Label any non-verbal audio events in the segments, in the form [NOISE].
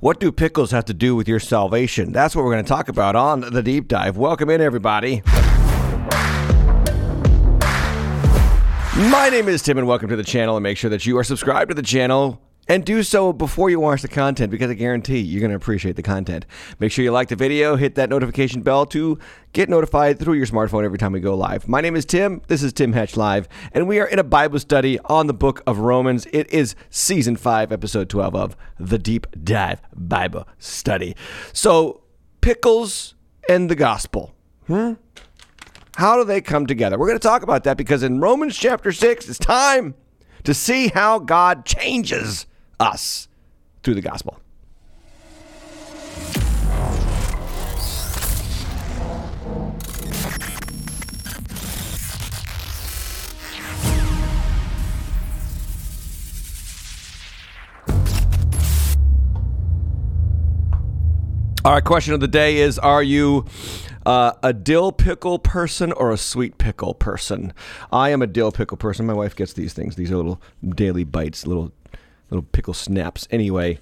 What do pickles have to do with your salvation? That's what we're going to talk about on the deep dive. Welcome in, everybody. My name is Tim, and welcome to the channel. And make sure that you are subscribed to the channel and do so before you watch the content because I guarantee you're going to appreciate the content. Make sure you like the video, hit that notification bell to get notified through your smartphone every time we go live. My name is Tim. This is Tim Hatch Live, and we are in a Bible study on the book of Romans. It is season 5, episode 12 of the Deep Dive Bible Study. So, pickles and the gospel. Hmm? How do they come together? We're going to talk about that because in Romans chapter 6, it's time to see how God changes us through the gospel. All right, question of the day is Are you uh, a dill pickle person or a sweet pickle person? I am a dill pickle person. My wife gets these things. These are little daily bites, little little pickle snaps. Anyway,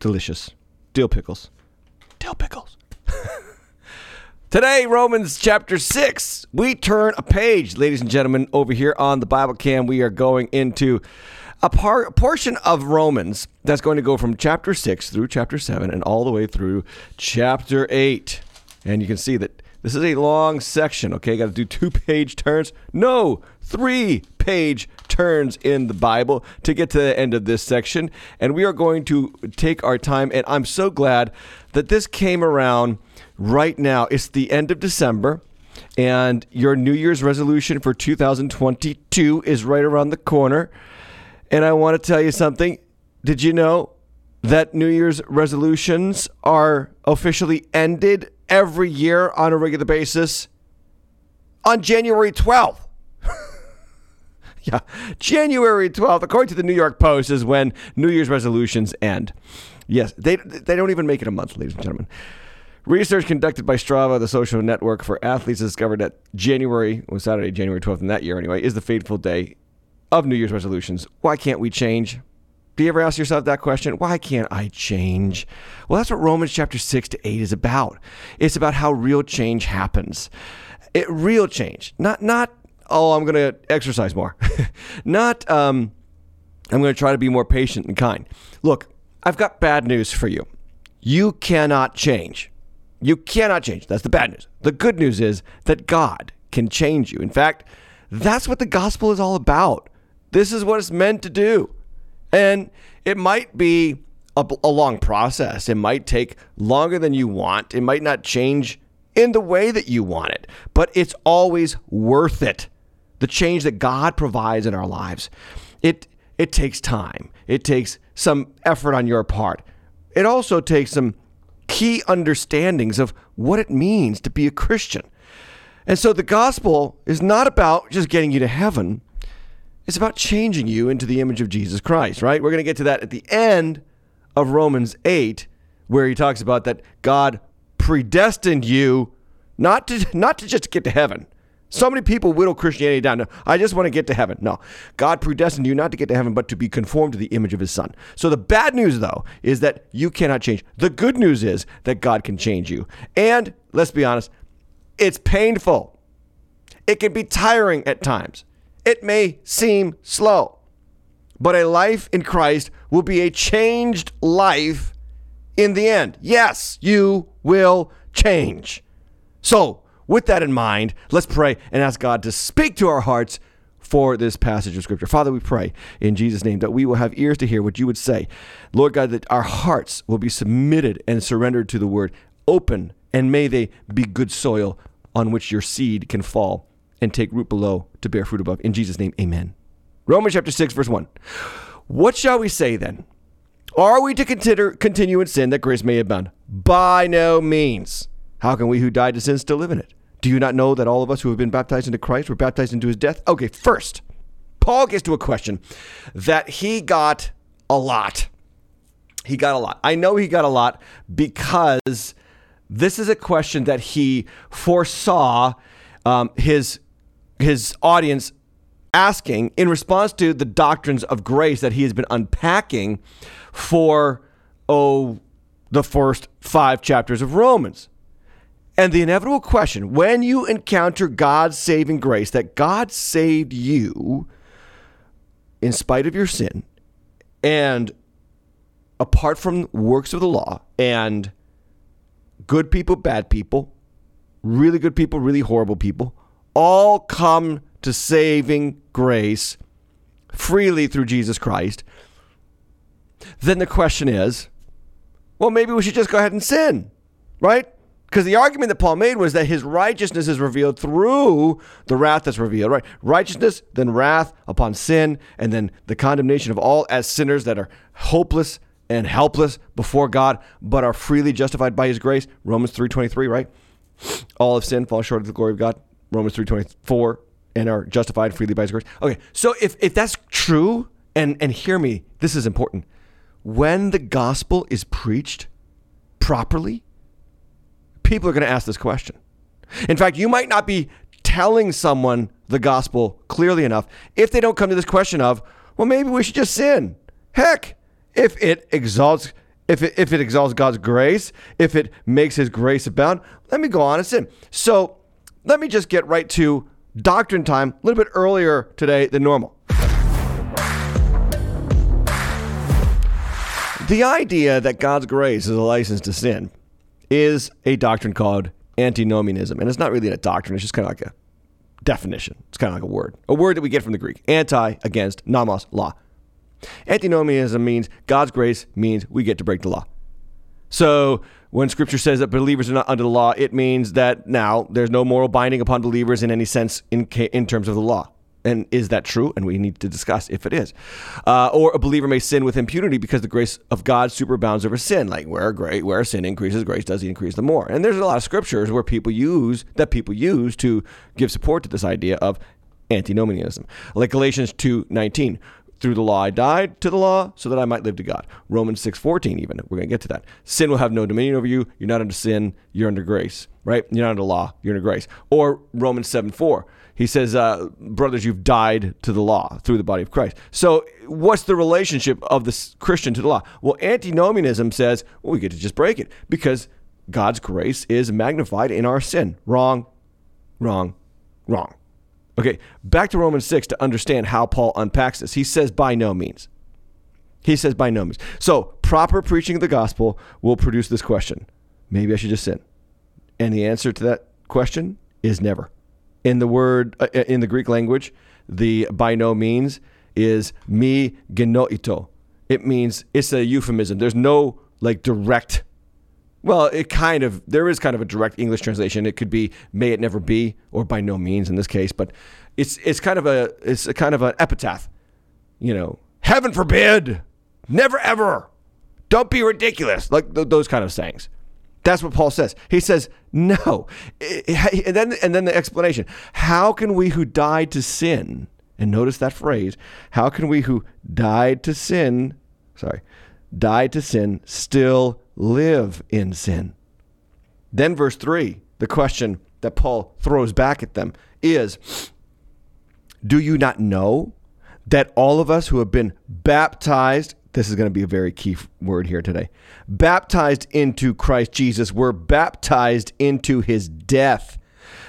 delicious. Dill pickles. Dill pickles. [LAUGHS] Today, Romans chapter 6, we turn a page, ladies and gentlemen, over here on the Bible Cam. We are going into a, par- portion of Romans that's going to go from chapter 6 through chapter 7 and all the way through chapter 8. And you can see that this is a long section, okay? Got to do two page turns. No, three page turns in the Bible to get to the end of this section. And we are going to take our time. And I'm so glad that this came around right now. It's the end of December. And your New Year's resolution for 2022 is right around the corner. And I want to tell you something. Did you know that New Year's resolutions are officially ended every year on a regular basis on January 12th? [LAUGHS] yeah, January 12th, according to the New York Post, is when New Year's resolutions end. Yes, they, they don't even make it a month, ladies and gentlemen. Research conducted by Strava, the social network for athletes, discovered that January, well, Saturday, January 12th in that year anyway, is the fateful day of New Year's resolutions. Why can't we change? Do you ever ask yourself that question? Why can't I change? Well, that's what Romans chapter 6 to 8 is about. It's about how real change happens. It real change. Not not oh, I'm going to exercise more. [LAUGHS] not um I'm going to try to be more patient and kind. Look, I've got bad news for you. You cannot change. You cannot change. That's the bad news. The good news is that God can change you. In fact, that's what the gospel is all about. This is what it's meant to do. And it might be a, a, long process. It might take longer than you want. It might not change in the way that you want it, but it's always worth it. The change that God provides in our lives. It it takes time. It takes some effort on your part. It also takes some key understandings of what it means to be a Christian. And so the gospel is not about just getting you to heaven. It's about changing you into the image of Jesus Christ, right? We're going to get to that at the end of Romans 8 where he talks about that God predestined you not to not to just get to heaven. So many people whittle Christianity down to, I just want to get to heaven. No, God predestined you not to get to heaven, but to be conformed to the image of his son. So the bad news, though, is that you cannot change. The good news is that God can change you. And let's be honest, it's painful. It can be tiring at times. It may seem slow, but a life in Christ will be a changed life in the end. Yes, you will change. So, with that in mind, let's pray and ask God to speak to our hearts for this passage of Scripture. Father, we pray in Jesus' name that we will have ears to hear what you would say. Lord God, that our hearts will be submitted and surrendered to the word, open, and may they be good soil on which your seed can fall and take root below to bear fruit above. In Jesus' name, amen. Romans chapter 6, verse 1. What shall we say then? Are we to consider continue in sin that grace may abound? By no means. How can we who died to sin still live in it? Do you not know that all of us who have been baptized into Christ were baptized into his death? Okay, first, Paul gets to a question that he got a lot. He got a lot. I know he got a lot because this is a question that he foresaw um, his his audience asking in response to the doctrines of grace that he has been unpacking for oh the first five chapters of Romans. And the inevitable question when you encounter God's saving grace, that God saved you in spite of your sin and apart from works of the law and good people, bad people, really good people, really horrible people, all come to saving grace freely through Jesus Christ, then the question is well, maybe we should just go ahead and sin, right? Because the argument that Paul made was that his righteousness is revealed through the wrath that's revealed, right? Righteousness, then wrath upon sin, and then the condemnation of all as sinners that are hopeless and helpless before God, but are freely justified by his grace. Romans 3.23, right? All of sin fall short of the glory of God. Romans 3.24, and are justified freely by his grace. Okay, so if, if that's true, and, and hear me, this is important. When the gospel is preached properly, people are going to ask this question. In fact, you might not be telling someone the gospel clearly enough if they don't come to this question of, well, maybe we should just sin. Heck, if it exalts if it, if it exalts God's grace, if it makes his grace abound, let me go on and sin. So let me just get right to doctrine time a little bit earlier today than normal. The idea that God's grace is a license to sin is a doctrine called antinomianism. And it's not really a doctrine, it's just kind of like a definition. It's kind of like a word, a word that we get from the Greek anti, against, nomos, law. Antinomianism means God's grace means we get to break the law. So when scripture says that believers are not under the law, it means that now there's no moral binding upon believers in any sense in, in terms of the law. And is that true? And we need to discuss if it is. Uh, or a believer may sin with impunity because the grace of God superabounds over sin. Like where great, where sin increases, grace does increase the more. And there's a lot of scriptures where people use that people use to give support to this idea of antinomianism. Like Galatians 2:19, through the law I died to the law so that I might live to God. Romans 6:14 even. We're going to get to that. Sin will have no dominion over you. You're not under sin, you're under grace, right? You're not under law, you're under grace. Or Romans 7:4 he says, uh, brothers, you've died to the law through the body of Christ. So, what's the relationship of the Christian to the law? Well, antinomianism says well, we get to just break it because God's grace is magnified in our sin. Wrong, wrong, wrong. Okay, back to Romans 6 to understand how Paul unpacks this. He says, by no means. He says, by no means. So, proper preaching of the gospel will produce this question maybe I should just sin. And the answer to that question is never in the word uh, in the Greek language, the by no means is mi genoito. It means it's a euphemism. There's no like direct. Well, it kind of there is kind of a direct English translation. It could be may it never be or by no means in this case, but it's it's kind of a it's a kind of an epitaph. You know, heaven forbid, never ever, don't be ridiculous, like th- those kind of sayings. That's what Paul says. He says, no. And then, and then the explanation How can we who died to sin, and notice that phrase, how can we who died to sin, sorry, died to sin, still live in sin? Then, verse 3, the question that Paul throws back at them is Do you not know that all of us who have been baptized this is going to be a very key word here today. Baptized into Christ Jesus. We're baptized into his death.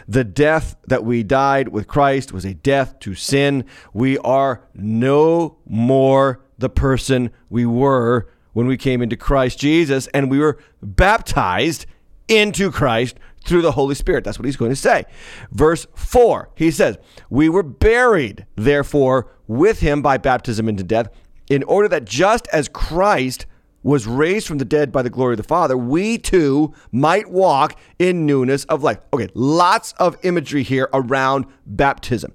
The death that we died with Christ was a death to sin. We are no more the person we were when we came into Christ Jesus and we were baptized into Christ through the Holy Spirit. That's what he's going to say. Verse 4, he says, We were buried, therefore, with him by baptism into death in order that just as Christ was raised from the dead by the glory of the Father, we too might walk in newness of life. Okay, lots of imagery here around baptism.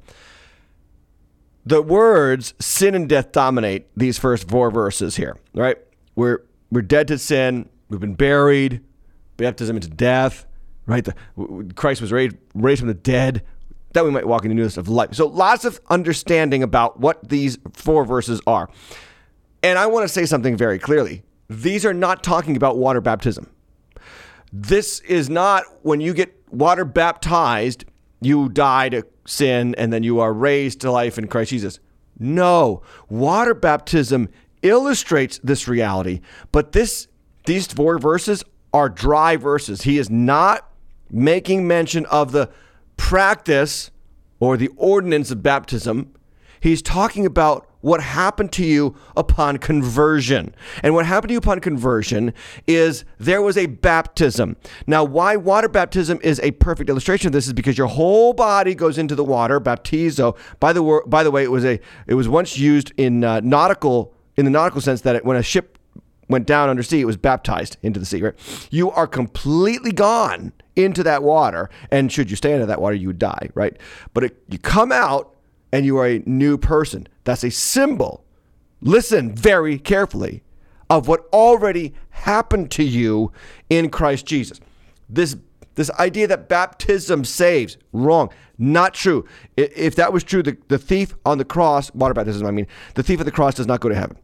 The words sin and death dominate these first four verses here, right? We're, we're dead to sin, we've been buried, baptism into death, right? The, Christ was raised, raised from the dead that we might walk in the newness of life. So lots of understanding about what these four verses are. And I want to say something very clearly. These are not talking about water baptism. This is not when you get water baptized, you die to sin and then you are raised to life in Christ Jesus. No, water baptism illustrates this reality, but this these four verses are dry verses. He is not making mention of the practice or the ordinance of baptism. He's talking about what happened to you upon conversion. And what happened to you upon conversion is there was a baptism. Now, why water baptism is a perfect illustration of this is because your whole body goes into the water, baptizo. By the by the way, it was a it was once used in uh, nautical in the nautical sense that it, when a ship went down under sea, it was baptized into the sea, right? You are completely gone into that water. And should you stay into that water, you would die, right? But it, you come out and you are a new person. That's a symbol. Listen very carefully of what already happened to you in Christ Jesus. This this idea that baptism saves, wrong, not true. If that was true, the, the thief on the cross, water baptism, I mean, the thief at the cross does not go to heaven.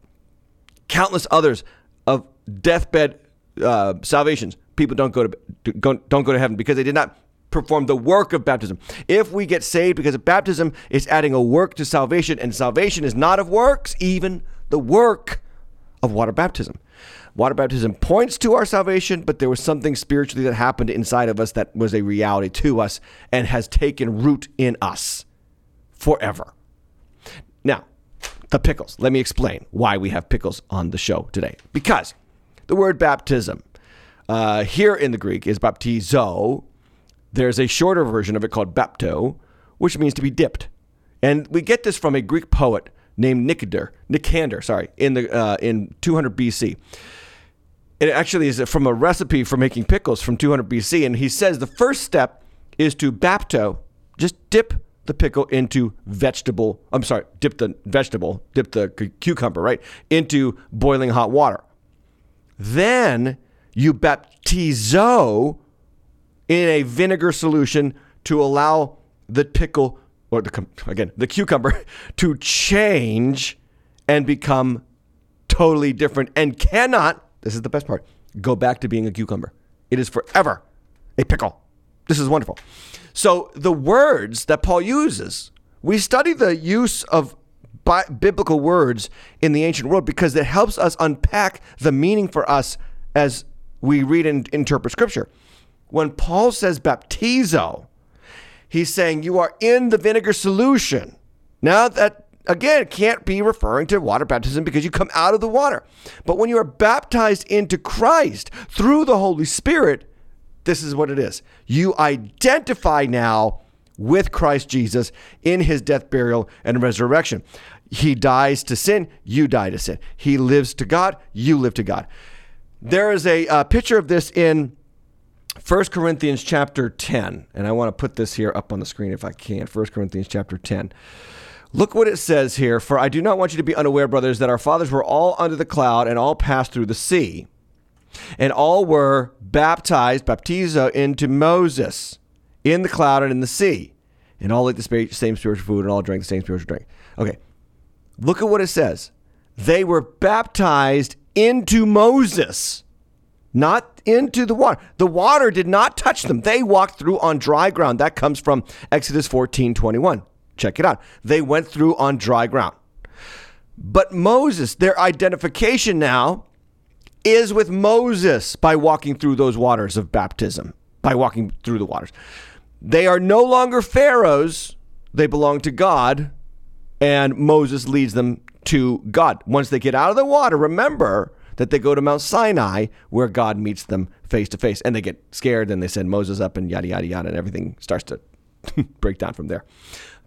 Countless others of deathbed uh, salvations. People don't go to don't, don't go to heaven because they did not perform the work of baptism. If we get saved because of baptism it's adding a work to salvation, and salvation is not of works, even the work of water baptism. Water baptism points to our salvation, but there was something spiritually that happened inside of us that was a reality to us and has taken root in us forever. Now, the pickles. Let me explain why we have pickles on the show today. Because the word baptism uh, here in the Greek is baptizo. There's a shorter version of it called bapto, which means to be dipped. And we get this from a Greek poet named Nicander, Nicander, sorry, in the uh, in 200 BC. It actually is from a recipe for making pickles from 200 BC, and he says the first step is to bapto, just dip the pickle into vegetable. I'm sorry, dip the vegetable, dip the cucumber, right, into boiling hot water. Then you baptizo in a vinegar solution to allow the pickle or the again the cucumber [LAUGHS] to change and become totally different and cannot this is the best part go back to being a cucumber. It is forever a pickle. This is wonderful. So the words that Paul uses, we study the use of bi- biblical words in the ancient world because it helps us unpack the meaning for us as we read and interpret scripture. When Paul says baptizo, he's saying you are in the vinegar solution. Now that again can't be referring to water baptism because you come out of the water. But when you are baptized into Christ through the Holy Spirit, this is what it is. You identify now with Christ Jesus in his death, burial, and resurrection. He dies to sin, you die to sin. He lives to God, you live to God. There is a, a picture of this in 1 Corinthians chapter 10, and I want to put this here up on the screen if I can. 1 Corinthians chapter 10. Look what it says here. For I do not want you to be unaware, brothers, that our fathers were all under the cloud and all passed through the sea and all were baptized, baptizo, into Moses in the cloud and in the sea, and all ate the same spiritual food and all drank the same spiritual drink. Okay, look at what it says. They were baptized into Moses, not into the water. The water did not touch them. They walked through on dry ground. That comes from Exodus 14 21. Check it out. They went through on dry ground. But Moses, their identification now is with Moses by walking through those waters of baptism, by walking through the waters. They are no longer Pharaohs, they belong to God, and Moses leads them to God. Once they get out of the water, remember that they go to Mount Sinai where God meets them face to face and they get scared and they send Moses up and yada, yada, yada, and everything starts to [LAUGHS] break down from there.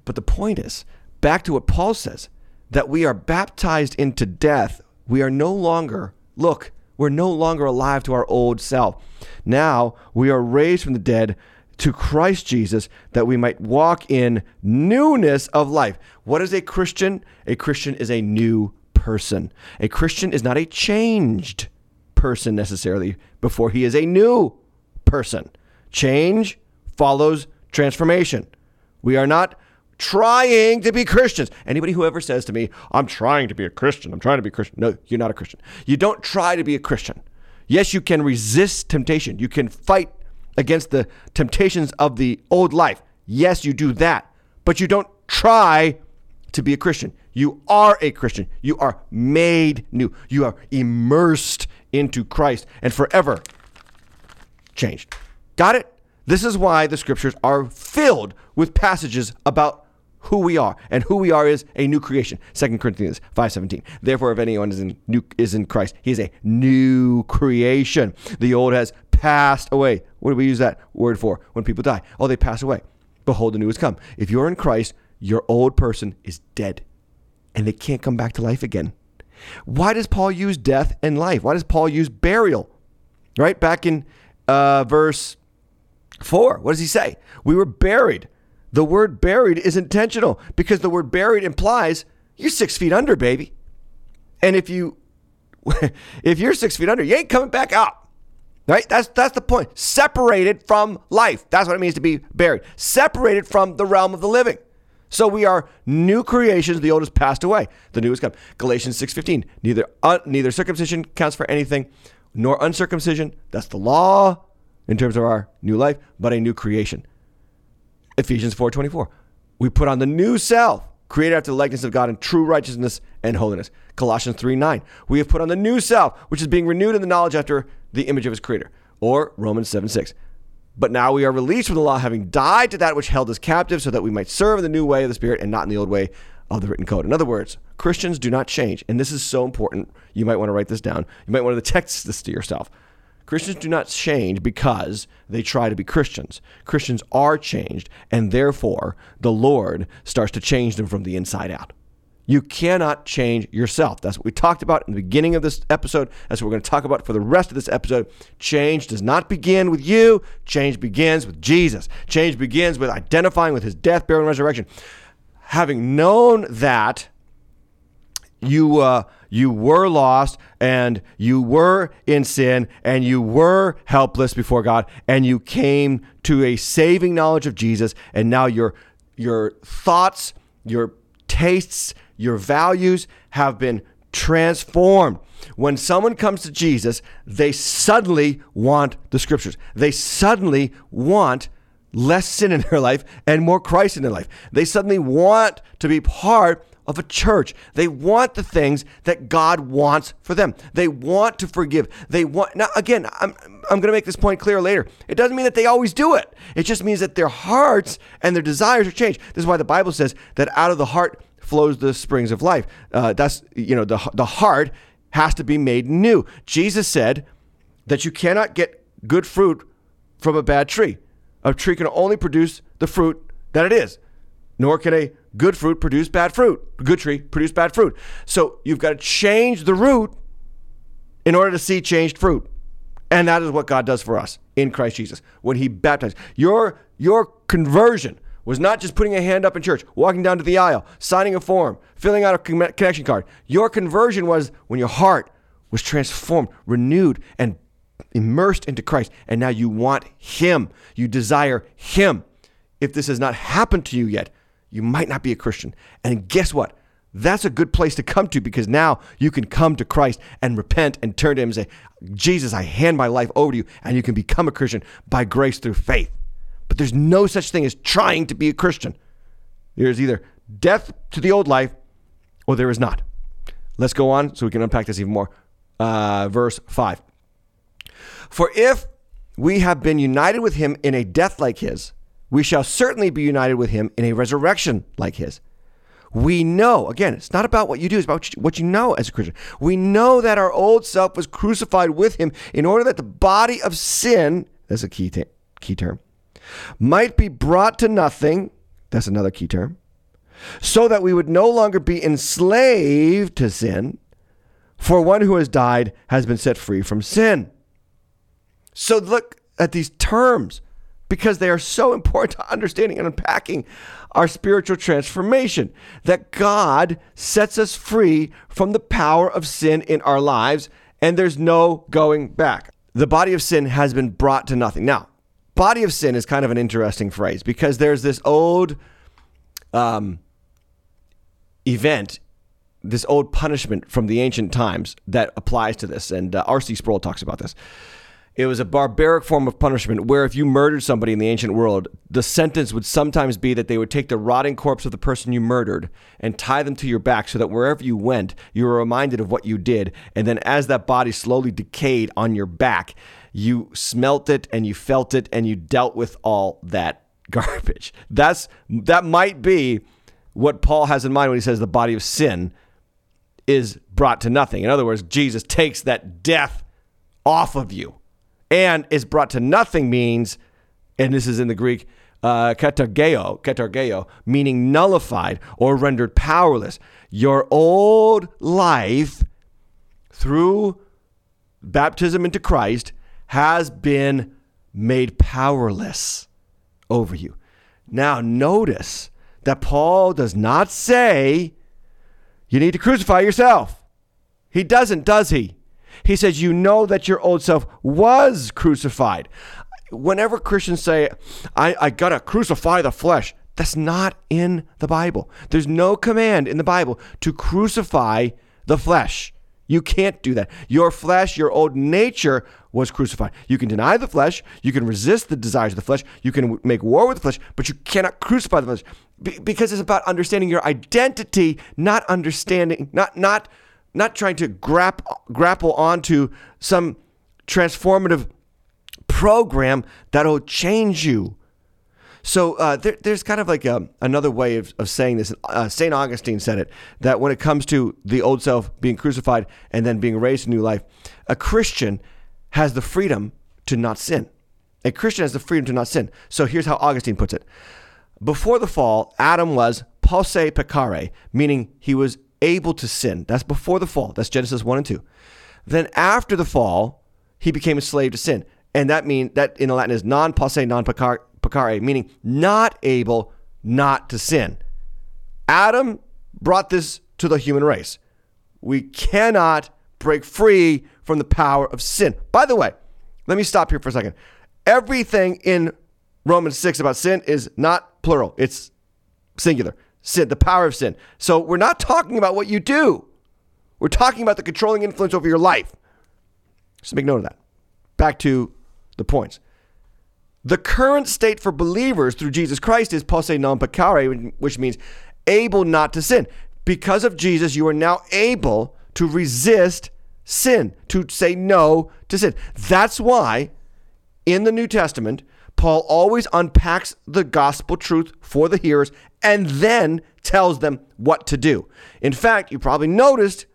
But the point is, back to what Paul says, that we are baptized into death. We are no longer, look, we're no longer alive to our old self. Now we are raised from the dead to Christ Jesus that we might walk in newness of life. What is a Christian? A Christian is a new person. A Christian is not a changed person necessarily before he is a new person. Change follows transformation. We are not trying to be Christians. Anybody who ever says to me, I'm trying to be a Christian, I'm trying to be a Christian. No, you're not a Christian. You don't try to be a Christian. Yes, you can resist temptation. You can fight against the temptations of the old life. Yes, you do that. But you don't try to be a Christian. You are a Christian. You are made new. You are immersed into Christ and forever changed. Got it? This is why the scriptures are filled with passages about who we are and who we are is a new creation 2 corinthians 5.17 therefore if anyone is in new is in christ he is a new creation the old has passed away what do we use that word for when people die oh they pass away behold the new has come if you're in christ your old person is dead and they can't come back to life again why does paul use death and life why does paul use burial right back in uh, verse 4 what does he say we were buried the word buried is intentional because the word buried implies you're six feet under, baby. And if you [LAUGHS] if you're six feet under, you ain't coming back up. Right? That's that's the point. Separated from life. That's what it means to be buried. Separated from the realm of the living. So we are new creations. The old has passed away. The new has come. Galatians 6:15. Neither uh, neither circumcision counts for anything, nor uncircumcision. That's the law in terms of our new life, but a new creation. Ephesians 4:24. We put on the new self, created after the likeness of God in true righteousness and holiness. Colossians 3:9. We have put on the new self, which is being renewed in the knowledge after the image of his creator. Or Romans 7:6. But now we are released from the law, having died to that which held us captive, so that we might serve in the new way of the Spirit and not in the old way of the written code. In other words, Christians do not change. And this is so important. You might want to write this down. You might want to text [LAUGHS] this to yourself. Christians do not change because they try to be Christians. Christians are changed, and therefore the Lord starts to change them from the inside out. You cannot change yourself. That's what we talked about in the beginning of this episode. That's what we're going to talk about for the rest of this episode. Change does not begin with you, change begins with Jesus. Change begins with identifying with his death, burial, and resurrection. Having known that, you uh, you were lost and you were in sin and you were helpless before God and you came to a saving knowledge of Jesus and now your your thoughts, your tastes, your values have been transformed. When someone comes to Jesus, they suddenly want the scriptures. They suddenly want less sin in their life and more Christ in their life. They suddenly want to be part of a church. They want the things that God wants for them. They want to forgive. They want now again, I'm I'm going to make this point clear later. It doesn't mean that they always do it. It just means that their hearts and their desires are changed. This is why the Bible says that out of the heart flows the springs of life. Uh, that's you know the the heart has to be made new. Jesus said that you cannot get good fruit from a bad tree. A tree can only produce the fruit that it is, nor can a good fruit produce bad fruit. a Good tree produce bad fruit. So you've got to change the root in order to see changed fruit. And that is what God does for us in Christ Jesus when he baptized. Your your conversion was not just putting a hand up in church, walking down to the aisle, signing a form, filling out a connection card. Your conversion was when your heart was transformed, renewed, and immersed into Christ. And now you want Him. You desire Him. If this has not happened to you yet, you might not be a Christian. And guess what? That's a good place to come to because now you can come to Christ and repent and turn to Him and say, Jesus, I hand my life over to you. And you can become a Christian by grace through faith. But there's no such thing as trying to be a Christian. There's either death to the old life or there is not. Let's go on so we can unpack this even more. Uh, verse 5. For if we have been united with him in a death like his, we shall certainly be united with him in a resurrection like his. We know, again, it's not about what you do, it's about what you know as a Christian. We know that our old self was crucified with him in order that the body of sin, that's a key, t- key term, might be brought to nothing, that's another key term, so that we would no longer be enslaved to sin, for one who has died has been set free from sin. So look at these terms because they are so important to understanding and unpacking our spiritual transformation. That God sets us free from the power of sin in our lives, and there's no going back. The body of sin has been brought to nothing. Now, body of sin is kind of an interesting phrase because there's this old um, event this old punishment from the ancient times that applies to this. And uh, R.C. Sproul talks about this. It was a barbaric form of punishment where if you murdered somebody in the ancient world, the sentence would sometimes be that they would take the rotting corpse of the person you murdered and tie them to your back so that wherever you went, you were reminded of what you did. And then as that body slowly decayed on your back, you smelt it and you felt it and you dealt with all that [LAUGHS] garbage. That's that might be what Paul has in mind when he says the body of sin is brought to nothing. In other words, Jesus takes that death off of you and is brought to nothing means, and this is in the Greek, uh, katargeo, katargeo, meaning nullified or rendered powerless. Your old life through baptism into Christ has been made powerless over you. Now, notice that Paul does not say you need to crucify yourself. He doesn't, does he? He says, You know that your old self was crucified. Whenever Christians say, I, I got to crucify the flesh, that's not in the Bible. There's no command in the Bible to crucify the flesh. You can't do that. Your flesh, your old nature was crucified. You can deny the flesh, you can resist the desires of the flesh, you can make war with the flesh, but you cannot crucify the flesh because it's about understanding your identity, not understanding, not not not trying to grap, grapple onto some transformative program that'll change you. So uh, there, there's kind of like a, another way of, of saying this. Uh, St. Augustine said it that when it comes to the old self being crucified and then being raised to new life, a Christian has the freedom to not sin. A Christian has the freedom to not sin. So here's how Augustine puts it Before the fall, Adam was posse peccare, meaning he was able to sin. That's before the fall. That's Genesis 1 and 2. Then after the fall, he became a slave to sin. And that means that in Latin is non posse, non peccare, meaning not able not to sin. Adam brought this to the human race. We cannot break free from the power of sin. By the way, let me stop here for a second. Everything in Romans 6 about sin is not plural, it's singular sin, the power of sin. So we're not talking about what you do. We're talking about the controlling influence over your life. So make note of that. Back to the points. The current state for believers through Jesus Christ is posse non peccare, which means able not to sin. Because of Jesus, you are now able to resist sin, to say no to sin. That's why in the New Testament, Paul always unpacks the gospel truth for the hearers and then tells them what to do. In fact, you probably noticed,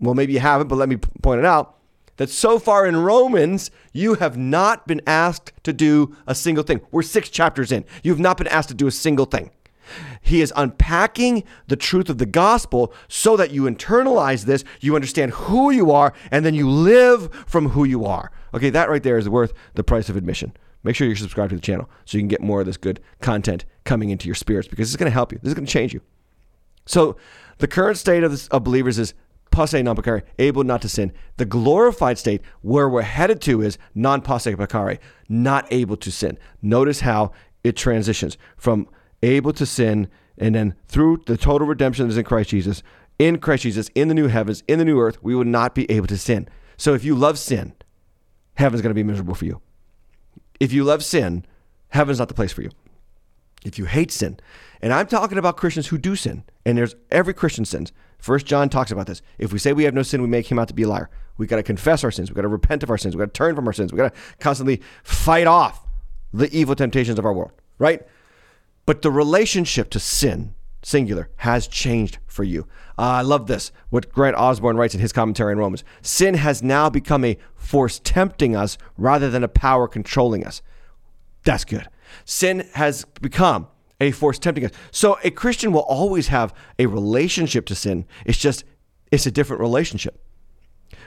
well, maybe you haven't, but let me point it out, that so far in Romans, you have not been asked to do a single thing. We're six chapters in. You have not been asked to do a single thing. He is unpacking the truth of the gospel so that you internalize this, you understand who you are, and then you live from who you are. Okay, that right there is worth the price of admission make sure you're subscribed to the channel so you can get more of this good content coming into your spirits because it's going to help you. This is going to change you. So, the current state of, this, of believers is posse non peccare, able not to sin. The glorified state where we're headed to is non posse peccare, not able to sin. Notice how it transitions from able to sin and then through the total redemption that is in Christ Jesus, in Christ Jesus, in the new heavens, in the new earth, we would not be able to sin. So if you love sin, heaven's going to be miserable for you. If you love sin, heaven's not the place for you. If you hate sin, and I'm talking about Christians who do sin, and there's every Christian sins. First John talks about this. If we say we have no sin, we make him out to be a liar. We got to confess our sins. We got to repent of our sins. We got to turn from our sins. We got to constantly fight off the evil temptations of our world, right? But the relationship to sin, singular, has changed for you. Uh, I love this. What Grant Osborne writes in his commentary on Romans sin has now become a force tempting us rather than a power controlling us. That's good. Sin has become a force tempting us. So a Christian will always have a relationship to sin. It's just, it's a different relationship.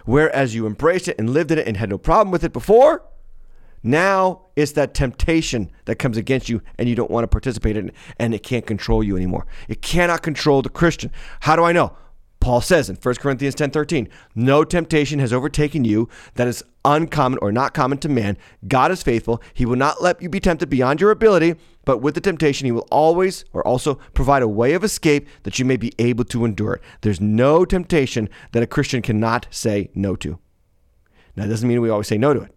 Whereas you embraced it and lived in it and had no problem with it before, now it's that temptation that comes against you and you don't want to participate in it and it can't control you anymore. It cannot control the Christian. How do I know? Paul says in 1 Corinthians 10 13, no temptation has overtaken you that is uncommon or not common to man. God is faithful. He will not let you be tempted beyond your ability, but with the temptation, he will always or also provide a way of escape that you may be able to endure it. There's no temptation that a Christian cannot say no to. Now, that doesn't mean we always say no to it.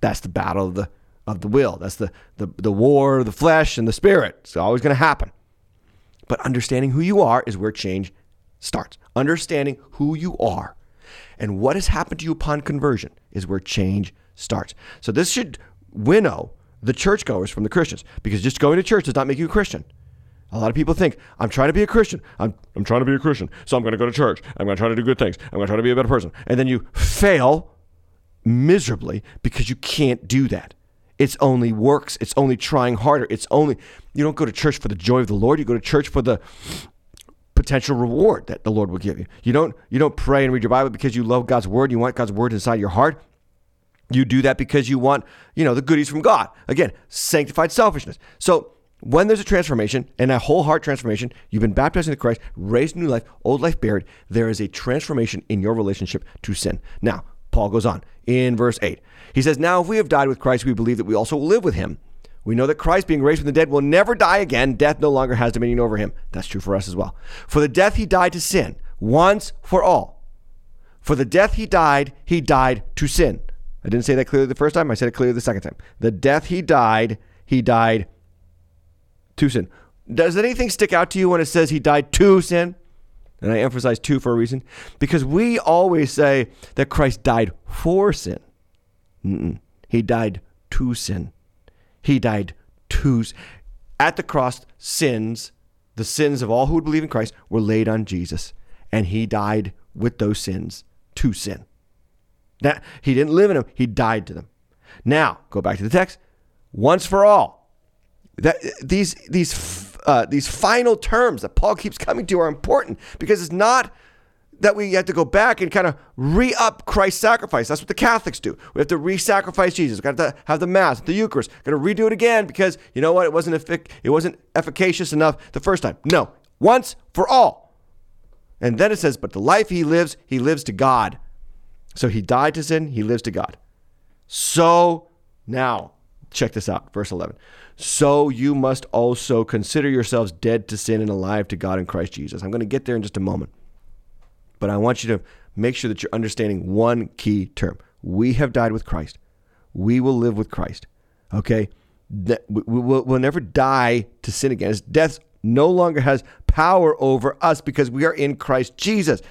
That's the battle of the of the will. That's the the, the war of the flesh and the spirit. It's always going to happen. But understanding who you are is where change starts. Understanding who you are and what has happened to you upon conversion is where change starts. So this should winnow the churchgoers from the Christians because just going to church does not make you a Christian. A lot of people think, I'm trying to be a Christian. I'm, I'm trying to be a Christian. So I'm going to go to church. I'm going to try to do good things. I'm going to try to be a better person. And then you fail miserably because you can't do that. It's only works. It's only trying harder. It's only, you don't go to church for the joy of the Lord. You go to church for the potential reward that the Lord will give you. You don't, you don't pray and read your Bible because you love God's word. You want God's word inside your heart. You do that because you want, you know, the goodies from God. Again, sanctified selfishness. So when there's a transformation and a whole heart transformation, you've been baptized into Christ, raised new life, old life buried, there is a transformation in your relationship to sin. Now, Paul goes on in verse 8. He says, Now if we have died with Christ, we believe that we also will live with him. We know that Christ, being raised from the dead, will never die again. Death no longer has dominion over him. That's true for us as well. For the death he died to sin, once for all. For the death he died, he died to sin. I didn't say that clearly the first time. I said it clearly the second time. The death he died, he died to sin. Does anything stick out to you when it says he died to sin? And I emphasize to for a reason. Because we always say that Christ died for sin. Mm-mm. He died to sin. He died to. At the cross, sins, the sins of all who would believe in Christ, were laid on Jesus. And he died with those sins to sin. That he didn't live in them, he died to them. Now, go back to the text. Once for all. That these these uh, these final terms that Paul keeps coming to are important because it's not that we have to go back and kind of re up Christ's sacrifice. That's what the Catholics do. We have to re sacrifice Jesus. We've got to have the Mass, the Eucharist. Got to redo it again because you know what? It wasn't, effic- it wasn't efficacious enough the first time. No, once for all. And then it says, but the life he lives, he lives to God. So he died to sin, he lives to God. So now, check this out, verse 11. So you must also consider yourselves dead to sin and alive to God in Christ Jesus. I'm going to get there in just a moment. But I want you to make sure that you're understanding one key term. We have died with Christ. We will live with Christ. Okay? We'll never die to sin again. death no longer has power over us because we are in Christ Jesus.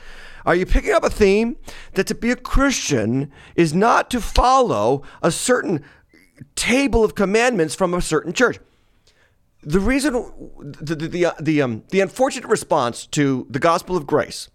Are you picking up a theme? That to be a Christian is not to follow a certain table of commandments from a certain church. The reason, the, the, the, the, um, the unfortunate response to the gospel of grace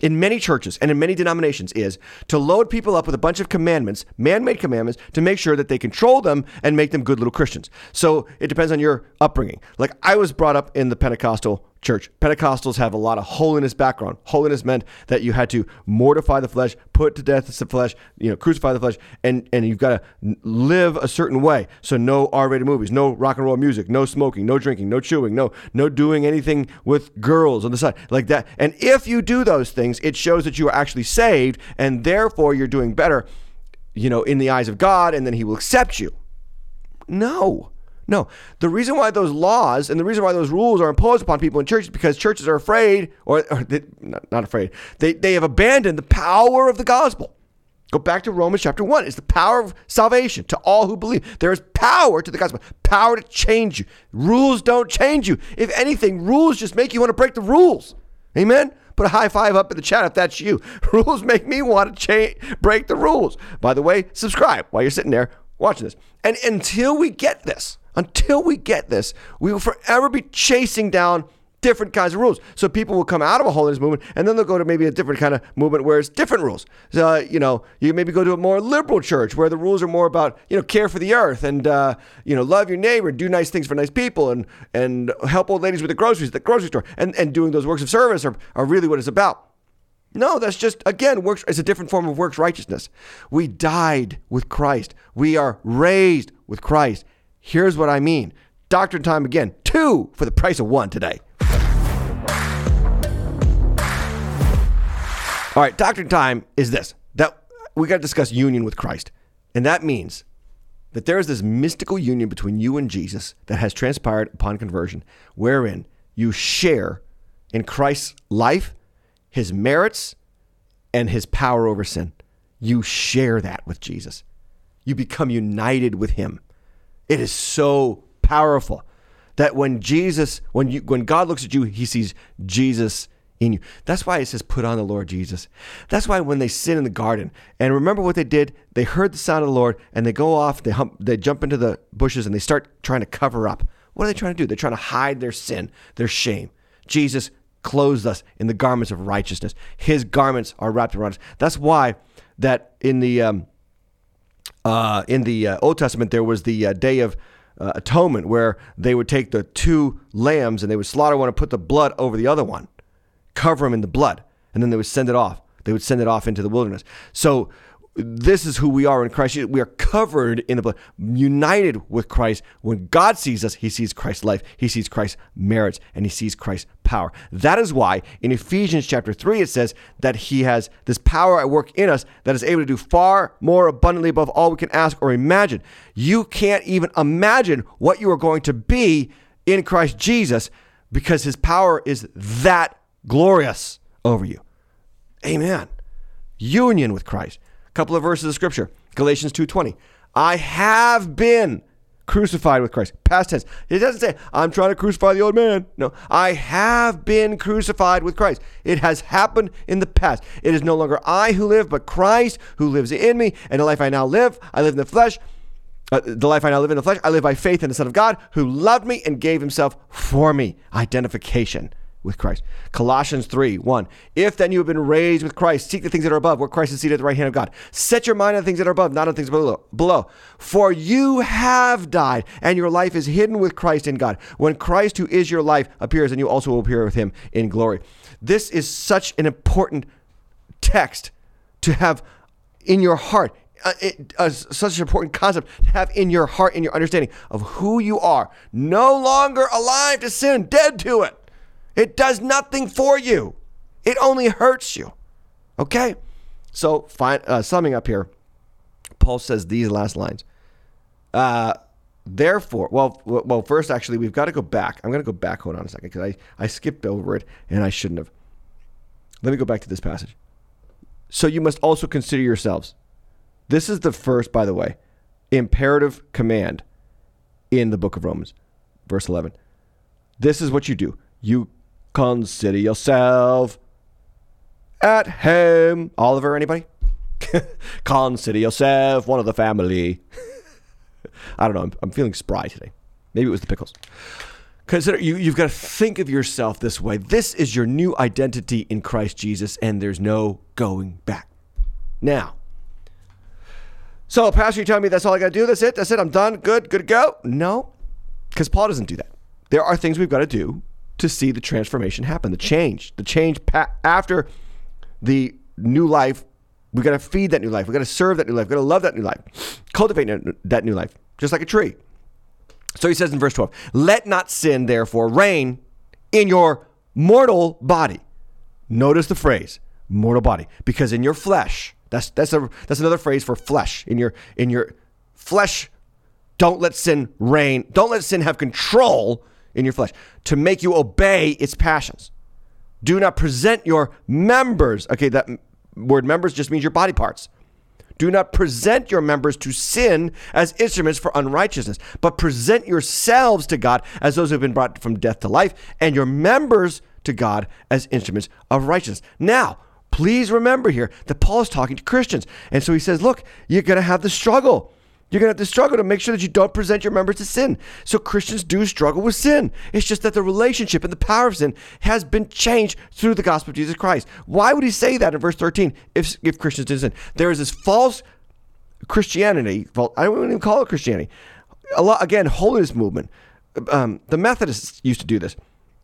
in many churches and in many denominations is to load people up with a bunch of commandments, man made commandments, to make sure that they control them and make them good little Christians. So it depends on your upbringing. Like I was brought up in the Pentecostal church. Pentecostals have a lot of holiness background. Holiness meant that you had to mortify the flesh, put to death the flesh, you know, crucify the flesh, and, and you've got to live a certain way. So no R-rated movies, no rock and roll music, no smoking, no drinking, no chewing, no no doing anything with girls on the side like that. And if you do those things, it shows that you are actually saved, and therefore you're doing better, you know, in the eyes of God, and then He will accept you. No. No. The reason why those laws and the reason why those rules are imposed upon people in churches because churches are afraid, or, or they, not, not afraid, they, they have abandoned the power of the gospel. Go back to Romans chapter 1. It's the power of salvation to all who believe. There is power to the gospel, power to change you. Rules don't change you. If anything, rules just make you want to break the rules. Amen? Put a high five up in the chat if that's you. [LAUGHS] Rules make me want to change, break the rules. By the way, subscribe while you're sitting there watching this. And until we get this, until we get this, we will forever be chasing down different kinds of rules. So people will come out of a holiness movement and then they'll go to maybe a different kind of movement where it's different rules. So, uh, you know, you maybe go to a more liberal church where the rules are more about, you know, care for the earth and, uh, you know, love your neighbor, do nice things for nice people and, and help old ladies with the groceries at the grocery store. And, and doing those works of service are, are really what it's about. No, that's just, again, works. It's a different form of works righteousness. We died with Christ. We are raised with Christ. Here's what I mean. Doctrine time again. Two for the price of one today. All right, doctrine time is this. That we got to discuss union with Christ. And that means that there is this mystical union between you and Jesus that has transpired upon conversion, wherein you share in Christ's life, his merits, and his power over sin. You share that with Jesus. You become united with him. It is so powerful that when Jesus, when you when God looks at you, he sees Jesus in you. That's why it says, put on the Lord Jesus. That's why when they sin in the garden, and remember what they did? They heard the sound of the Lord and they go off, they, hump, they jump into the bushes and they start trying to cover up. What are they trying to do? They're trying to hide their sin, their shame. Jesus clothes us in the garments of righteousness. His garments are wrapped around us. That's why that in the um, uh, in the uh, Old Testament there was the uh, day of uh, atonement where they would take the two lambs and they would slaughter one and put the blood over the other one, cover them in the blood, and then they would send it off. They would send it off into the wilderness. So this is who we are in Christ. We are covered in the blood, united with Christ. When God sees us, he sees Christ's life, he sees Christ's merits, and he sees Christ's power. That is why in Ephesians chapter 3 it says that he has this power at work in us that is able to do far more abundantly above all we can ask or imagine. You can't even imagine what you are going to be in Christ Jesus because his power is that glorious over you. Amen. Union with Christ couple of verses of scripture. Galatians 2:20. I have been crucified with Christ. Past tense. It doesn't say I'm trying to crucify the old man. No, I have been crucified with Christ. It has happened in the past. It is no longer I who live, but Christ who lives in me. And the life I now live, I live in the flesh. Uh, the life I now live in the flesh, I live by faith in the Son of God who loved me and gave himself for me. Identification with Christ. Colossians 3 1. If then you have been raised with Christ, seek the things that are above, where Christ is seated at the right hand of God. Set your mind on things that are above, not on things below. below. For you have died, and your life is hidden with Christ in God. When Christ, who is your life, appears, and you also will appear with him in glory. This is such an important text to have in your heart. Uh, it, uh, such an important concept to have in your heart, in your understanding of who you are. No longer alive to sin, dead to it. It does nothing for you. It only hurts you. Okay? So, fine, uh, summing up here, Paul says these last lines. Uh, therefore, well, well, first, actually, we've got to go back. I'm going to go back. Hold on a second, because I, I skipped over it and I shouldn't have. Let me go back to this passage. So, you must also consider yourselves. This is the first, by the way, imperative command in the book of Romans, verse 11. This is what you do. You Consider yourself at home. Oliver, anybody? [LAUGHS] Consider yourself one of the family. [LAUGHS] I don't know. I'm, I'm, feeling spry today. Maybe it was the pickles. Consider you, you've got to think of yourself this way. This is your new identity in Christ Jesus, and there's no going back. Now, so, Pastor, you telling me that's all I got to do? That's it? That's it? I'm done? Good? Good to go? No, because Paul doesn't do that. There are things we've got to do to see the transformation happen, the change, the change pa- after the new life. We got to feed that new life. We got to serve that new life. We got to love that new life, cultivate that new life, just like a tree. So he says in verse 12, Let not sin, therefore, reign in your mortal body. Notice the phrase, mortal body, because in your flesh, that's, that's, a, that's another phrase for flesh. In your, in your flesh, don't let sin reign. Don't let sin have control in your flesh, to make you obey its passions. Do not present your members. Okay, that word members just means your body parts. Do not present your members to sin as instruments for unrighteousness, but present yourselves to God as those who have been brought from death to life, and your members to God as instruments of righteousness. Now, please remember here that Paul is talking to Christians. And so he says, look, you're going to have the struggle. You're going to have to struggle to make sure that you don't present your members to sin. So Christians do struggle with sin. It's just that the relationship and the power of sin has been changed through the gospel of Jesus Christ. Why would he say that in verse 13 if, if Christians didn't sin? There is this false Christianity, well, I don't even call it Christianity. A lot, again, holiness movement. Um, the Methodists used to do this.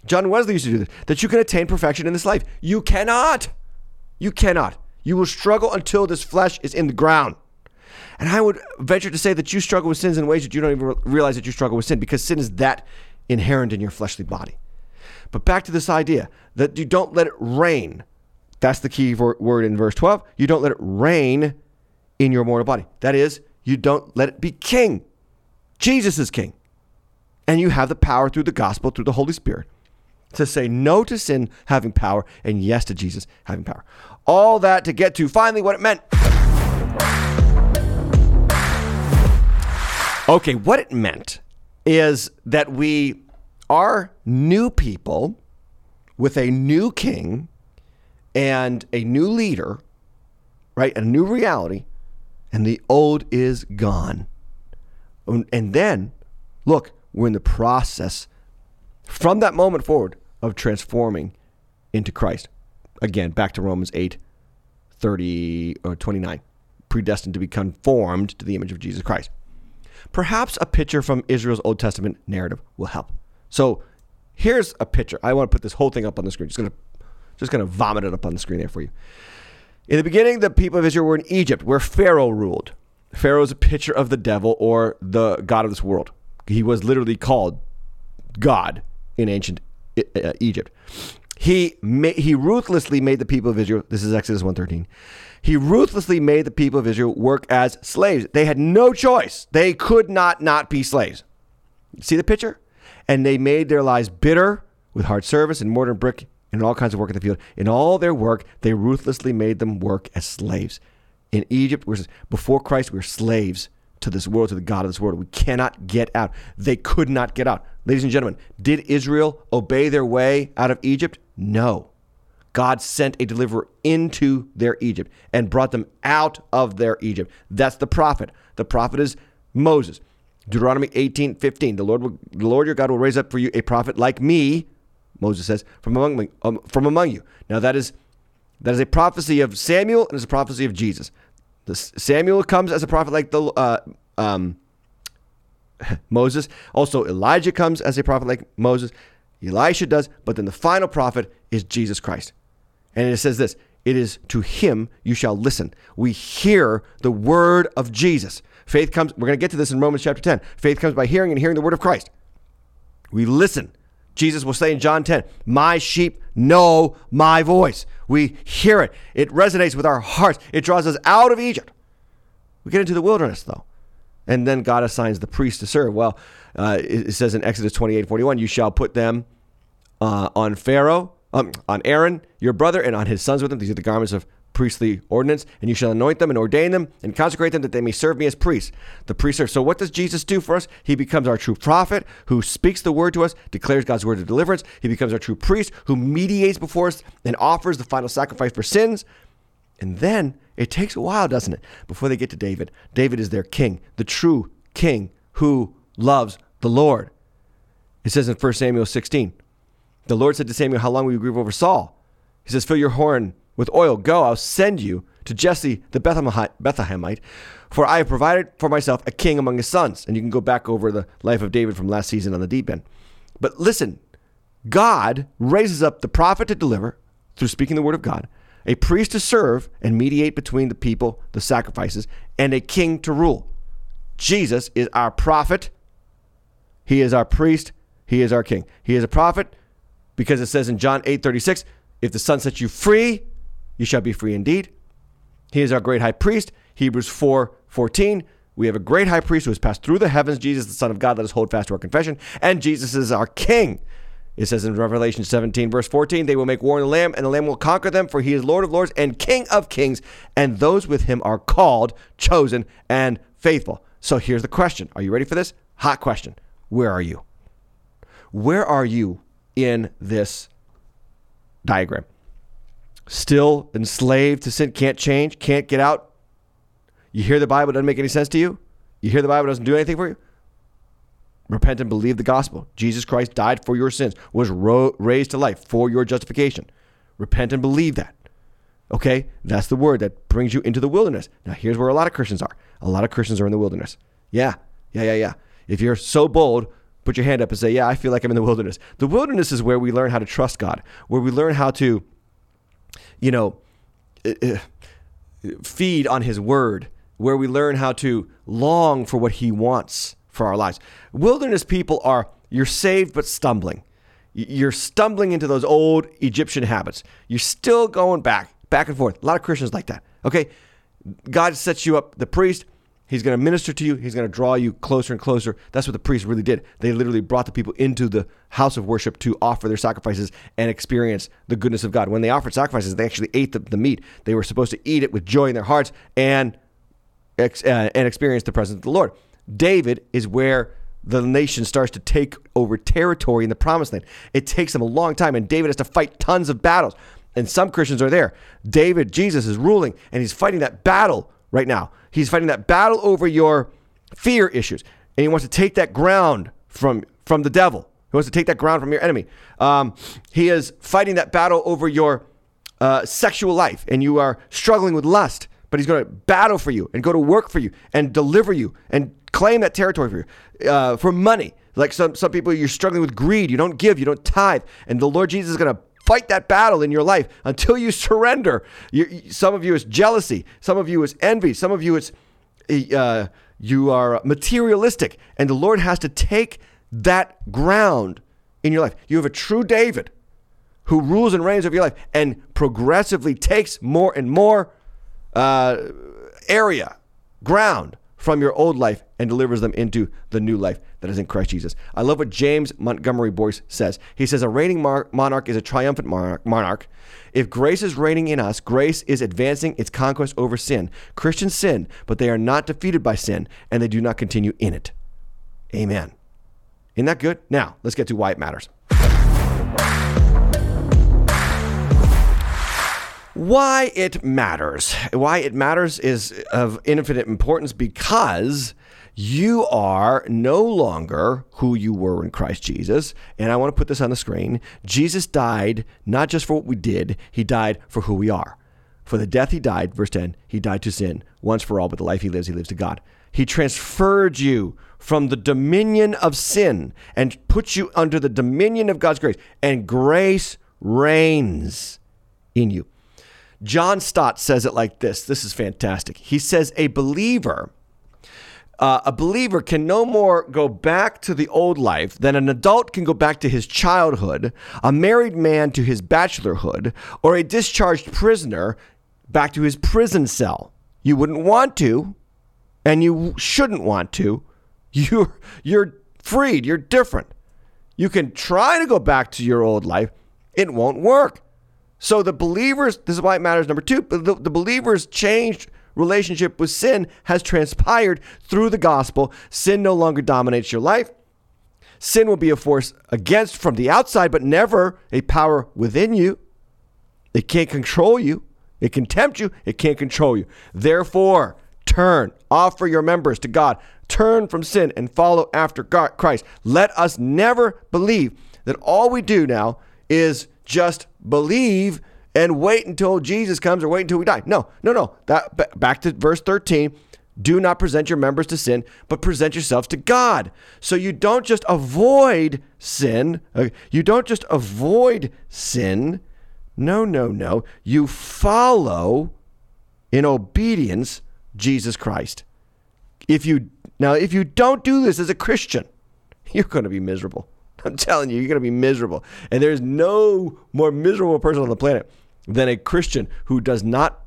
John Wesley used to do this. That you can attain perfection in this life. You cannot. You cannot. You will struggle until this flesh is in the ground. And I would venture to say that you struggle with sins in ways that you don't even realize that you struggle with sin because sin is that inherent in your fleshly body. But back to this idea that you don't let it reign. That's the key word in verse 12. You don't let it reign in your mortal body. That is, you don't let it be king. Jesus is king. And you have the power through the gospel, through the Holy Spirit, to say no to sin having power and yes to Jesus having power. All that to get to finally what it meant. Okay, what it meant is that we are new people with a new king and a new leader, right? A new reality, and the old is gone. And then, look, we're in the process from that moment forward of transforming into Christ. Again, back to Romans 8 30 or 29, predestined to be conformed to the image of Jesus Christ. Perhaps a picture from Israel's Old Testament narrative will help. So here's a picture. I want to put this whole thing up on the screen. Just gonna just gonna vomit it up on the screen there for you. In the beginning, the people of Israel were in Egypt, where Pharaoh ruled. Pharaoh is a picture of the devil or the god of this world. He was literally called God in ancient uh, Egypt. He ma- he ruthlessly made the people of Israel. This is Exodus 1:13. He ruthlessly made the people of Israel work as slaves. They had no choice. They could not not be slaves. See the picture? And they made their lives bitter with hard service and mortar and brick and all kinds of work in the field. In all their work, they ruthlessly made them work as slaves. In Egypt, before Christ, we were slaves to this world, to the God of this world. We cannot get out. They could not get out. Ladies and gentlemen, did Israel obey their way out of Egypt? No. God sent a deliverer into their Egypt and brought them out of their Egypt. That's the prophet. The prophet is Moses. Deuteronomy 18, 15. The Lord, will, the Lord your God will raise up for you a prophet like me, Moses says, from among, me, um, from among you. Now that is that is a prophecy of Samuel and is a prophecy of Jesus. The Samuel comes as a prophet like the uh, um, [LAUGHS] Moses. Also, Elijah comes as a prophet like Moses. Elisha does, but then the final prophet is Jesus Christ. And it says this it is to him you shall listen. We hear the word of Jesus. Faith comes, we're going to get to this in Romans chapter 10. Faith comes by hearing and hearing the word of Christ. We listen. Jesus will say in John 10, My sheep know my voice. We hear it. It resonates with our hearts. It draws us out of Egypt. We get into the wilderness, though. And then God assigns the priest to serve. Well, uh, it, says in Exodus 28 41, You shall put them uh, on Pharaoh, um, on Aaron, your brother, and on his sons with him. These are the garments of priestly ordinance, and you shall anoint them and ordain them and consecrate them that they may serve me as priests. The priests serve. So what does Jesus do for us? He becomes our true prophet who speaks the word to us, declares God's word of deliverance. He becomes our true priest who mediates before us and offers the final sacrifice for sins. And then it takes a while, doesn't it, before they get to David. David is their king, the true king who loves the Lord. It says in 1 Samuel 16, the Lord said to Samuel, How long will you grieve over Saul? He says, Fill your horn with oil. Go, I'll send you to Jesse the Bethlehemite, for I have provided for myself a king among his sons. And you can go back over the life of David from last season on the deep end. But listen, God raises up the prophet to deliver through speaking the word of God, a priest to serve and mediate between the people, the sacrifices, and a king to rule. Jesus is our prophet. He is our priest. He is our king. He is a prophet because it says in John 8 36, if the Son sets you free, you shall be free indeed. He is our great high priest. Hebrews 4 14. We have a great high priest who has passed through the heavens, Jesus, the Son of God. Let us hold fast to our confession. And Jesus is our King. It says in Revelation 17, verse 14, they will make war on the Lamb, and the Lamb will conquer them, for he is Lord of lords and King of kings, and those with him are called, chosen, and faithful. So here's the question. Are you ready for this? Hot question. Where are you? Where are you in this diagram? Still enslaved to sin, can't change, can't get out. You hear the Bible doesn't make any sense to you? You hear the Bible doesn't do anything for you? Repent and believe the gospel. Jesus Christ died for your sins, was ro- raised to life for your justification. Repent and believe that. Okay? That's the word that brings you into the wilderness. Now, here's where a lot of Christians are. A lot of Christians are in the wilderness. Yeah, yeah, yeah, yeah. If you're so bold, put your hand up and say, Yeah, I feel like I'm in the wilderness. The wilderness is where we learn how to trust God, where we learn how to you know, feed on His Word, where we learn how to long for what He wants for our lives. Wilderness people are, you're saved but stumbling. You're stumbling into those old Egyptian habits. You're still going back, back and forth. A lot of Christians like that. Okay? God sets you up, the priest, He's going to minister to you. He's going to draw you closer and closer. That's what the priests really did. They literally brought the people into the house of worship to offer their sacrifices and experience the goodness of God. When they offered sacrifices, they actually ate the, the meat. They were supposed to eat it with joy in their hearts and, uh, and experience the presence of the Lord. David is where the nation starts to take over territory in the promised land. It takes them a long time, and David has to fight tons of battles. And some Christians are there. David, Jesus, is ruling, and he's fighting that battle right now. He's fighting that battle over your fear issues, and he wants to take that ground from from the devil. He wants to take that ground from your enemy. Um, he is fighting that battle over your uh, sexual life, and you are struggling with lust. But he's going to battle for you and go to work for you and deliver you and claim that territory for you uh, for money. Like some some people, you're struggling with greed. You don't give. You don't tithe, and the Lord Jesus is going to fight that battle in your life until you surrender. You, some of you is jealousy. Some of you is envy. Some of you is uh, you are materialistic, and the Lord has to take that ground in your life. You have a true David who rules and reigns over your life and progressively takes more and more uh, area, ground from your old life and delivers them into the new life that is in Christ Jesus. I love what James Montgomery Boice says. He says, A reigning monarch is a triumphant monarch. If grace is reigning in us, grace is advancing its conquest over sin. Christians sin, but they are not defeated by sin, and they do not continue in it. Amen. Isn't that good? Now, let's get to why it matters. Why it matters. Why it matters is of infinite importance because you are no longer who you were in Christ Jesus. And I want to put this on the screen. Jesus died not just for what we did, he died for who we are. For the death he died, verse 10, he died to sin once for all, but the life he lives, he lives to God. He transferred you from the dominion of sin and put you under the dominion of God's grace, and grace reigns in you. John Stott says it like this. This is fantastic. He says, A believer. Uh, a believer can no more go back to the old life than an adult can go back to his childhood, a married man to his bachelorhood, or a discharged prisoner back to his prison cell. You wouldn't want to, and you shouldn't want to. [LAUGHS] You're, you're freed, you're different. You can try to go back to your old life, it won't work. So the believers, this is why it matters. Number two, the, the believers changed relationship with sin has transpired through the gospel. Sin no longer dominates your life. Sin will be a force against from the outside, but never a power within you. It can't control you. It can tempt you. It can't control you. Therefore, turn, offer your members to God, turn from sin and follow after God, Christ. Let us never believe that all we do now is just believe and wait until Jesus comes or wait until we die. No, no, no. That back to verse 13. Do not present your members to sin, but present yourselves to God. So you don't just avoid sin. Uh, you don't just avoid sin. No, no, no. You follow in obedience Jesus Christ. If you now if you don't do this as a Christian, [LAUGHS] you're going to be miserable. [LAUGHS] I'm telling you, you're going to be miserable. And there's no more miserable person on the planet than a Christian who does not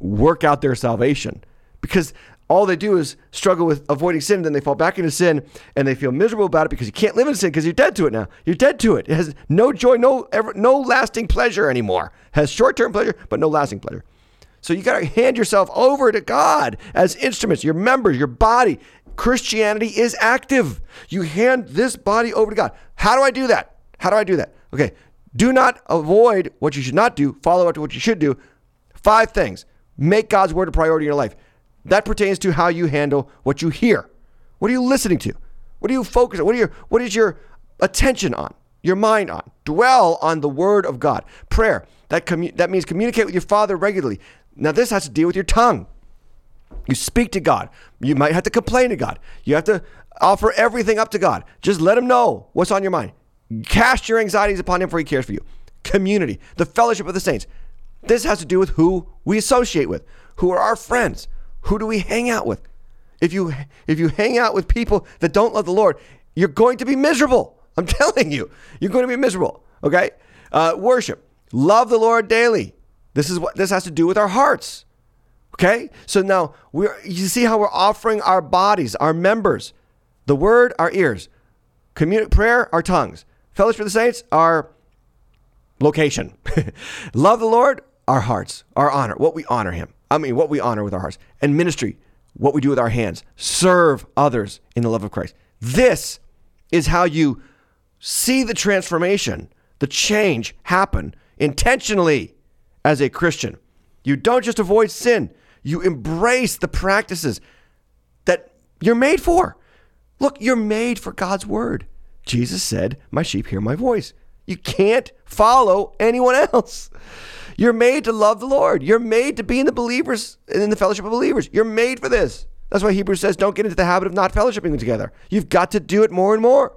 work out their salvation because all they do is struggle with avoiding sin, then they fall back into sin, and they feel miserable about it because you can't live in sin because you're dead to it now. You're dead to it. It has no joy, no ever, no lasting pleasure anymore. It has short-term pleasure, but no lasting pleasure. So you got to hand yourself over to God as instruments, your members, your body. Christianity is active. You hand this body over to God. How do I do that? How do I do that? Okay. Do not avoid what you should not do, follow up to what you should do. Five things. Make God's word a priority in your life. That pertains to how you handle what you hear. What are you listening to? What are you focused on? What, are your, what is your attention on? Your mind on? Dwell on the word of God. Prayer. That, commu- that means communicate with your Father regularly. Now, this has to deal with your tongue. You speak to God. You might have to complain to God. You have to offer everything up to God. Just let Him know what's on your mind. Cast your anxieties upon Him, for He cares for you. Community, the fellowship of the saints. This has to do with who we associate with, who are our friends, who do we hang out with. If you if you hang out with people that don't love the Lord, you're going to be miserable. I'm [LAUGHS] telling you, you're going to be miserable. Okay, uh, worship, love the Lord daily. This is what this has to do with our hearts. Okay? So now we're you see how we're offering our bodies, our members, the word, our ears, community prayer, our tongues, fellowship of the saints, our location. [LAUGHS] Love the Lord, our hearts, our honor, what we honor him. I mean, what we honor with our hearts. And ministry, what we do with our hands, serve others in the love of Christ. This is how you see the transformation, the change happen intentionally as a Christian. You don't just avoid sin, you embrace the practices that you're made for. Look, you're made for God's word. Jesus said, My sheep hear my voice. You can't follow anyone else. You're made to love the Lord. You're made to be in the believers in the fellowship of believers. You're made for this. That's why Hebrews says don't get into the habit of not fellowshipping together. You've got to do it more and more.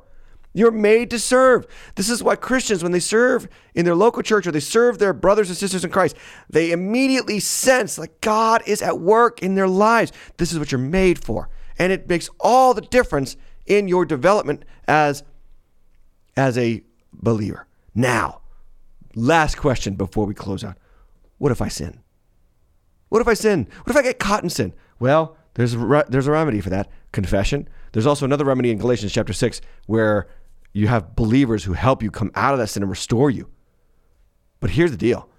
You're made to serve. This is why Christians, when they serve in their local church or they serve their brothers and sisters in Christ, they immediately sense like God is at work in their lives. This is what you're made for. And it makes all the difference in your development as, as a believer. Now, last question before we close out. What if I sin? What if I sin? What if I get caught in sin? Well, there's there's a remedy for that confession. There's also another remedy in Galatians chapter 6 where you have believers who help you come out of that sin and restore you. But here's the deal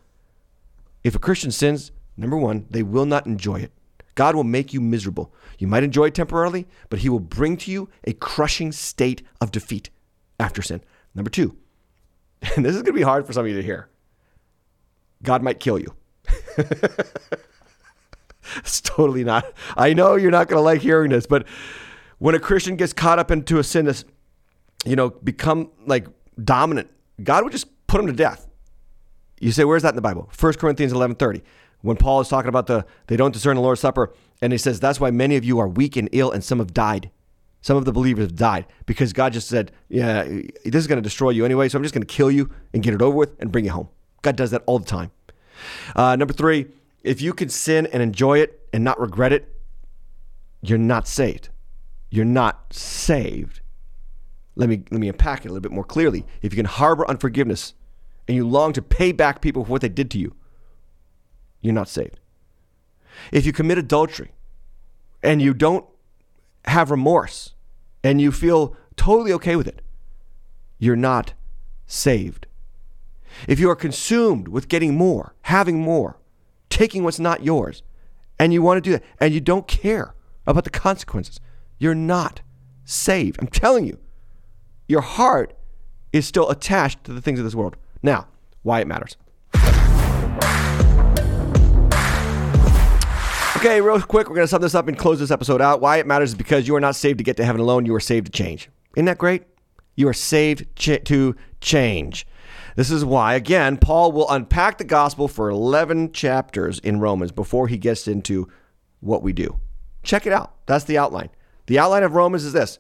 if a Christian sins, number one, they will not enjoy it. God will make you miserable. You might enjoy it temporarily, but He will bring to you a crushing state of defeat after sin. Number two, and [LAUGHS] this is going to be hard for some of you to hear God might kill you. [LAUGHS] it's totally not. I know you're not going to like hearing this, but when a Christian gets caught up into a sin that's, you know, become like dominant, God would just put him to death. You say, where's that in the Bible? 1 Corinthians 11:30. When Paul is talking about the they don't discern the Lord's Supper, and he says that's why many of you are weak and ill, and some have died. Some of the believers have died because God just said, "Yeah, this is going to destroy you anyway, so I'm just going to kill you and get it over with and bring you home." God does that all the time. Uh, number three, if you can sin and enjoy it and not regret it, you're not saved. You're not saved. Let me let me unpack it a little bit more clearly. If you can harbor unforgiveness and you long to pay back people for what they did to you, you're not saved. If you commit adultery and you don't have remorse and you feel totally okay with it, you're not saved. If you are consumed with getting more, having more, taking what's not yours, and you want to do that, and you don't care about the consequences, you're not saved. I'm telling you, your heart is still attached to the things of this world. Now, why it matters. Okay, real quick, we're going to sum this up and close this episode out. Why it matters is because you are not saved to get to heaven alone, you are saved to change. Isn't that great? You are saved ch- to change. This is why, again, Paul will unpack the gospel for 11 chapters in Romans before he gets into what we do. Check it out. That's the outline. The outline of Romans is this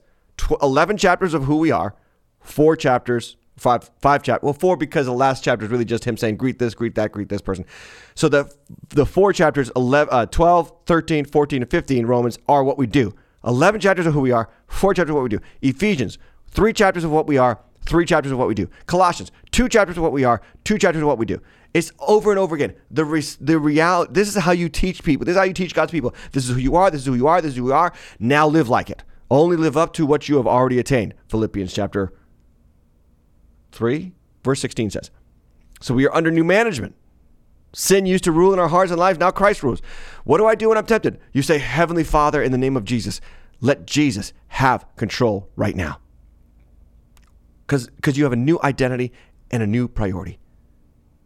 11 chapters of who we are, four chapters five five chapters. Well, four because the last chapter is really just him saying greet this, greet that, greet this person. So the the four chapters 11, uh, 12, 13, 14, and 15 Romans are what we do. 11 chapters of who we are, four chapters of what we do. Ephesians, three chapters of what we are, three chapters of what we do. Colossians, two chapters of what we are, two chapters of what we do. It's over and over again. The re- the reality. This is how you teach people. This is how you teach God's people. This is who you are. This is who you are. This is who you are. Now live like it. Only live up to what you have already attained. Philippians chapter 3, verse 16 says. So we are under new management. Sin used to rule in our hearts and lives. Now Christ rules. What do I do when I'm tempted? You say, Heavenly Father, in the name of Jesus, let Jesus have control right now. Because you have a new identity and a new priority.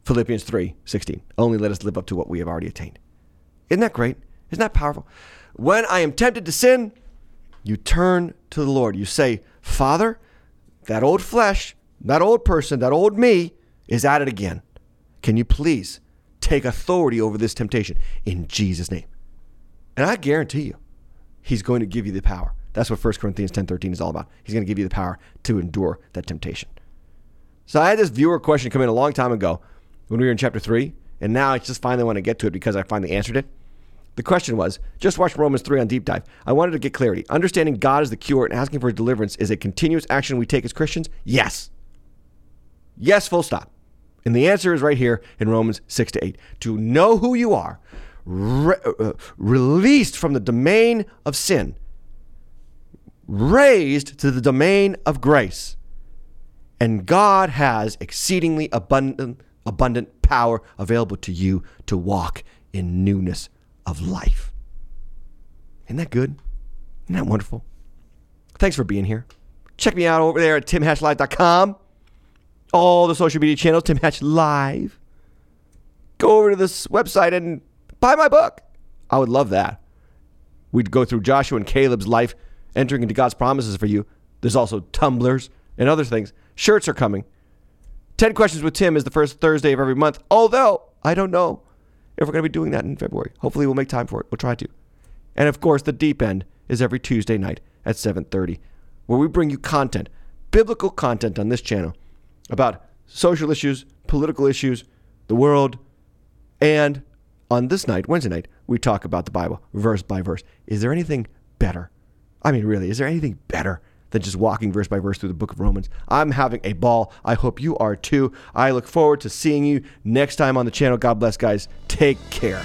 Philippians 3 16. Only let us live up to what we have already attained. Isn't that great? Isn't that powerful? When I am tempted to sin, you turn to the Lord. You say, Father, that old flesh, that old person, that old me is at it again. Can you please take authority over this temptation in Jesus' name? And I guarantee you, he's going to give you the power. That's what 1 Corinthians 10.13 is all about. He's going to give you the power to endure that temptation. So I had this viewer question come in a long time ago when we were in chapter 3, and now I just finally want to get to it because I finally answered it. The question was just watch Romans 3 on deep dive. I wanted to get clarity. Understanding God is the cure and asking for deliverance is a continuous action we take as Christians? Yes. Yes, full stop. And the answer is right here in Romans 6 to 8. To know who you are, re- uh, released from the domain of sin, raised to the domain of grace. And God has exceedingly abundant, abundant power available to you to walk in newness of life. Isn't that good? Isn't that wonderful? Thanks for being here. Check me out over there at timhatchlive.com. All the social media channels, Tim [LAUGHS] Hatch Live. Go over to this website and buy my book. I would love that. We'd go through Joshua and Caleb's life, entering into God's promises for you. There's also tumblers and other things. Shirts are coming. 10 Questions with Tim is the first Thursday of every month, although I don't know if we're going to be doing that in February. Hopefully we'll make time for it. We'll try to. And of course, the deep end is every Tuesday night at 7:30, where we bring you content, biblical content on this channel about social issues, political issues, the world, and on this night, Wednesday night, we talk about the Bible verse by verse. Is there anything better? I mean, really, is there anything better than just walking verse by verse through the book of Romans? I'm having a ball. I hope you are too. I look forward to seeing you next time on the channel. God bless, guys. Take care.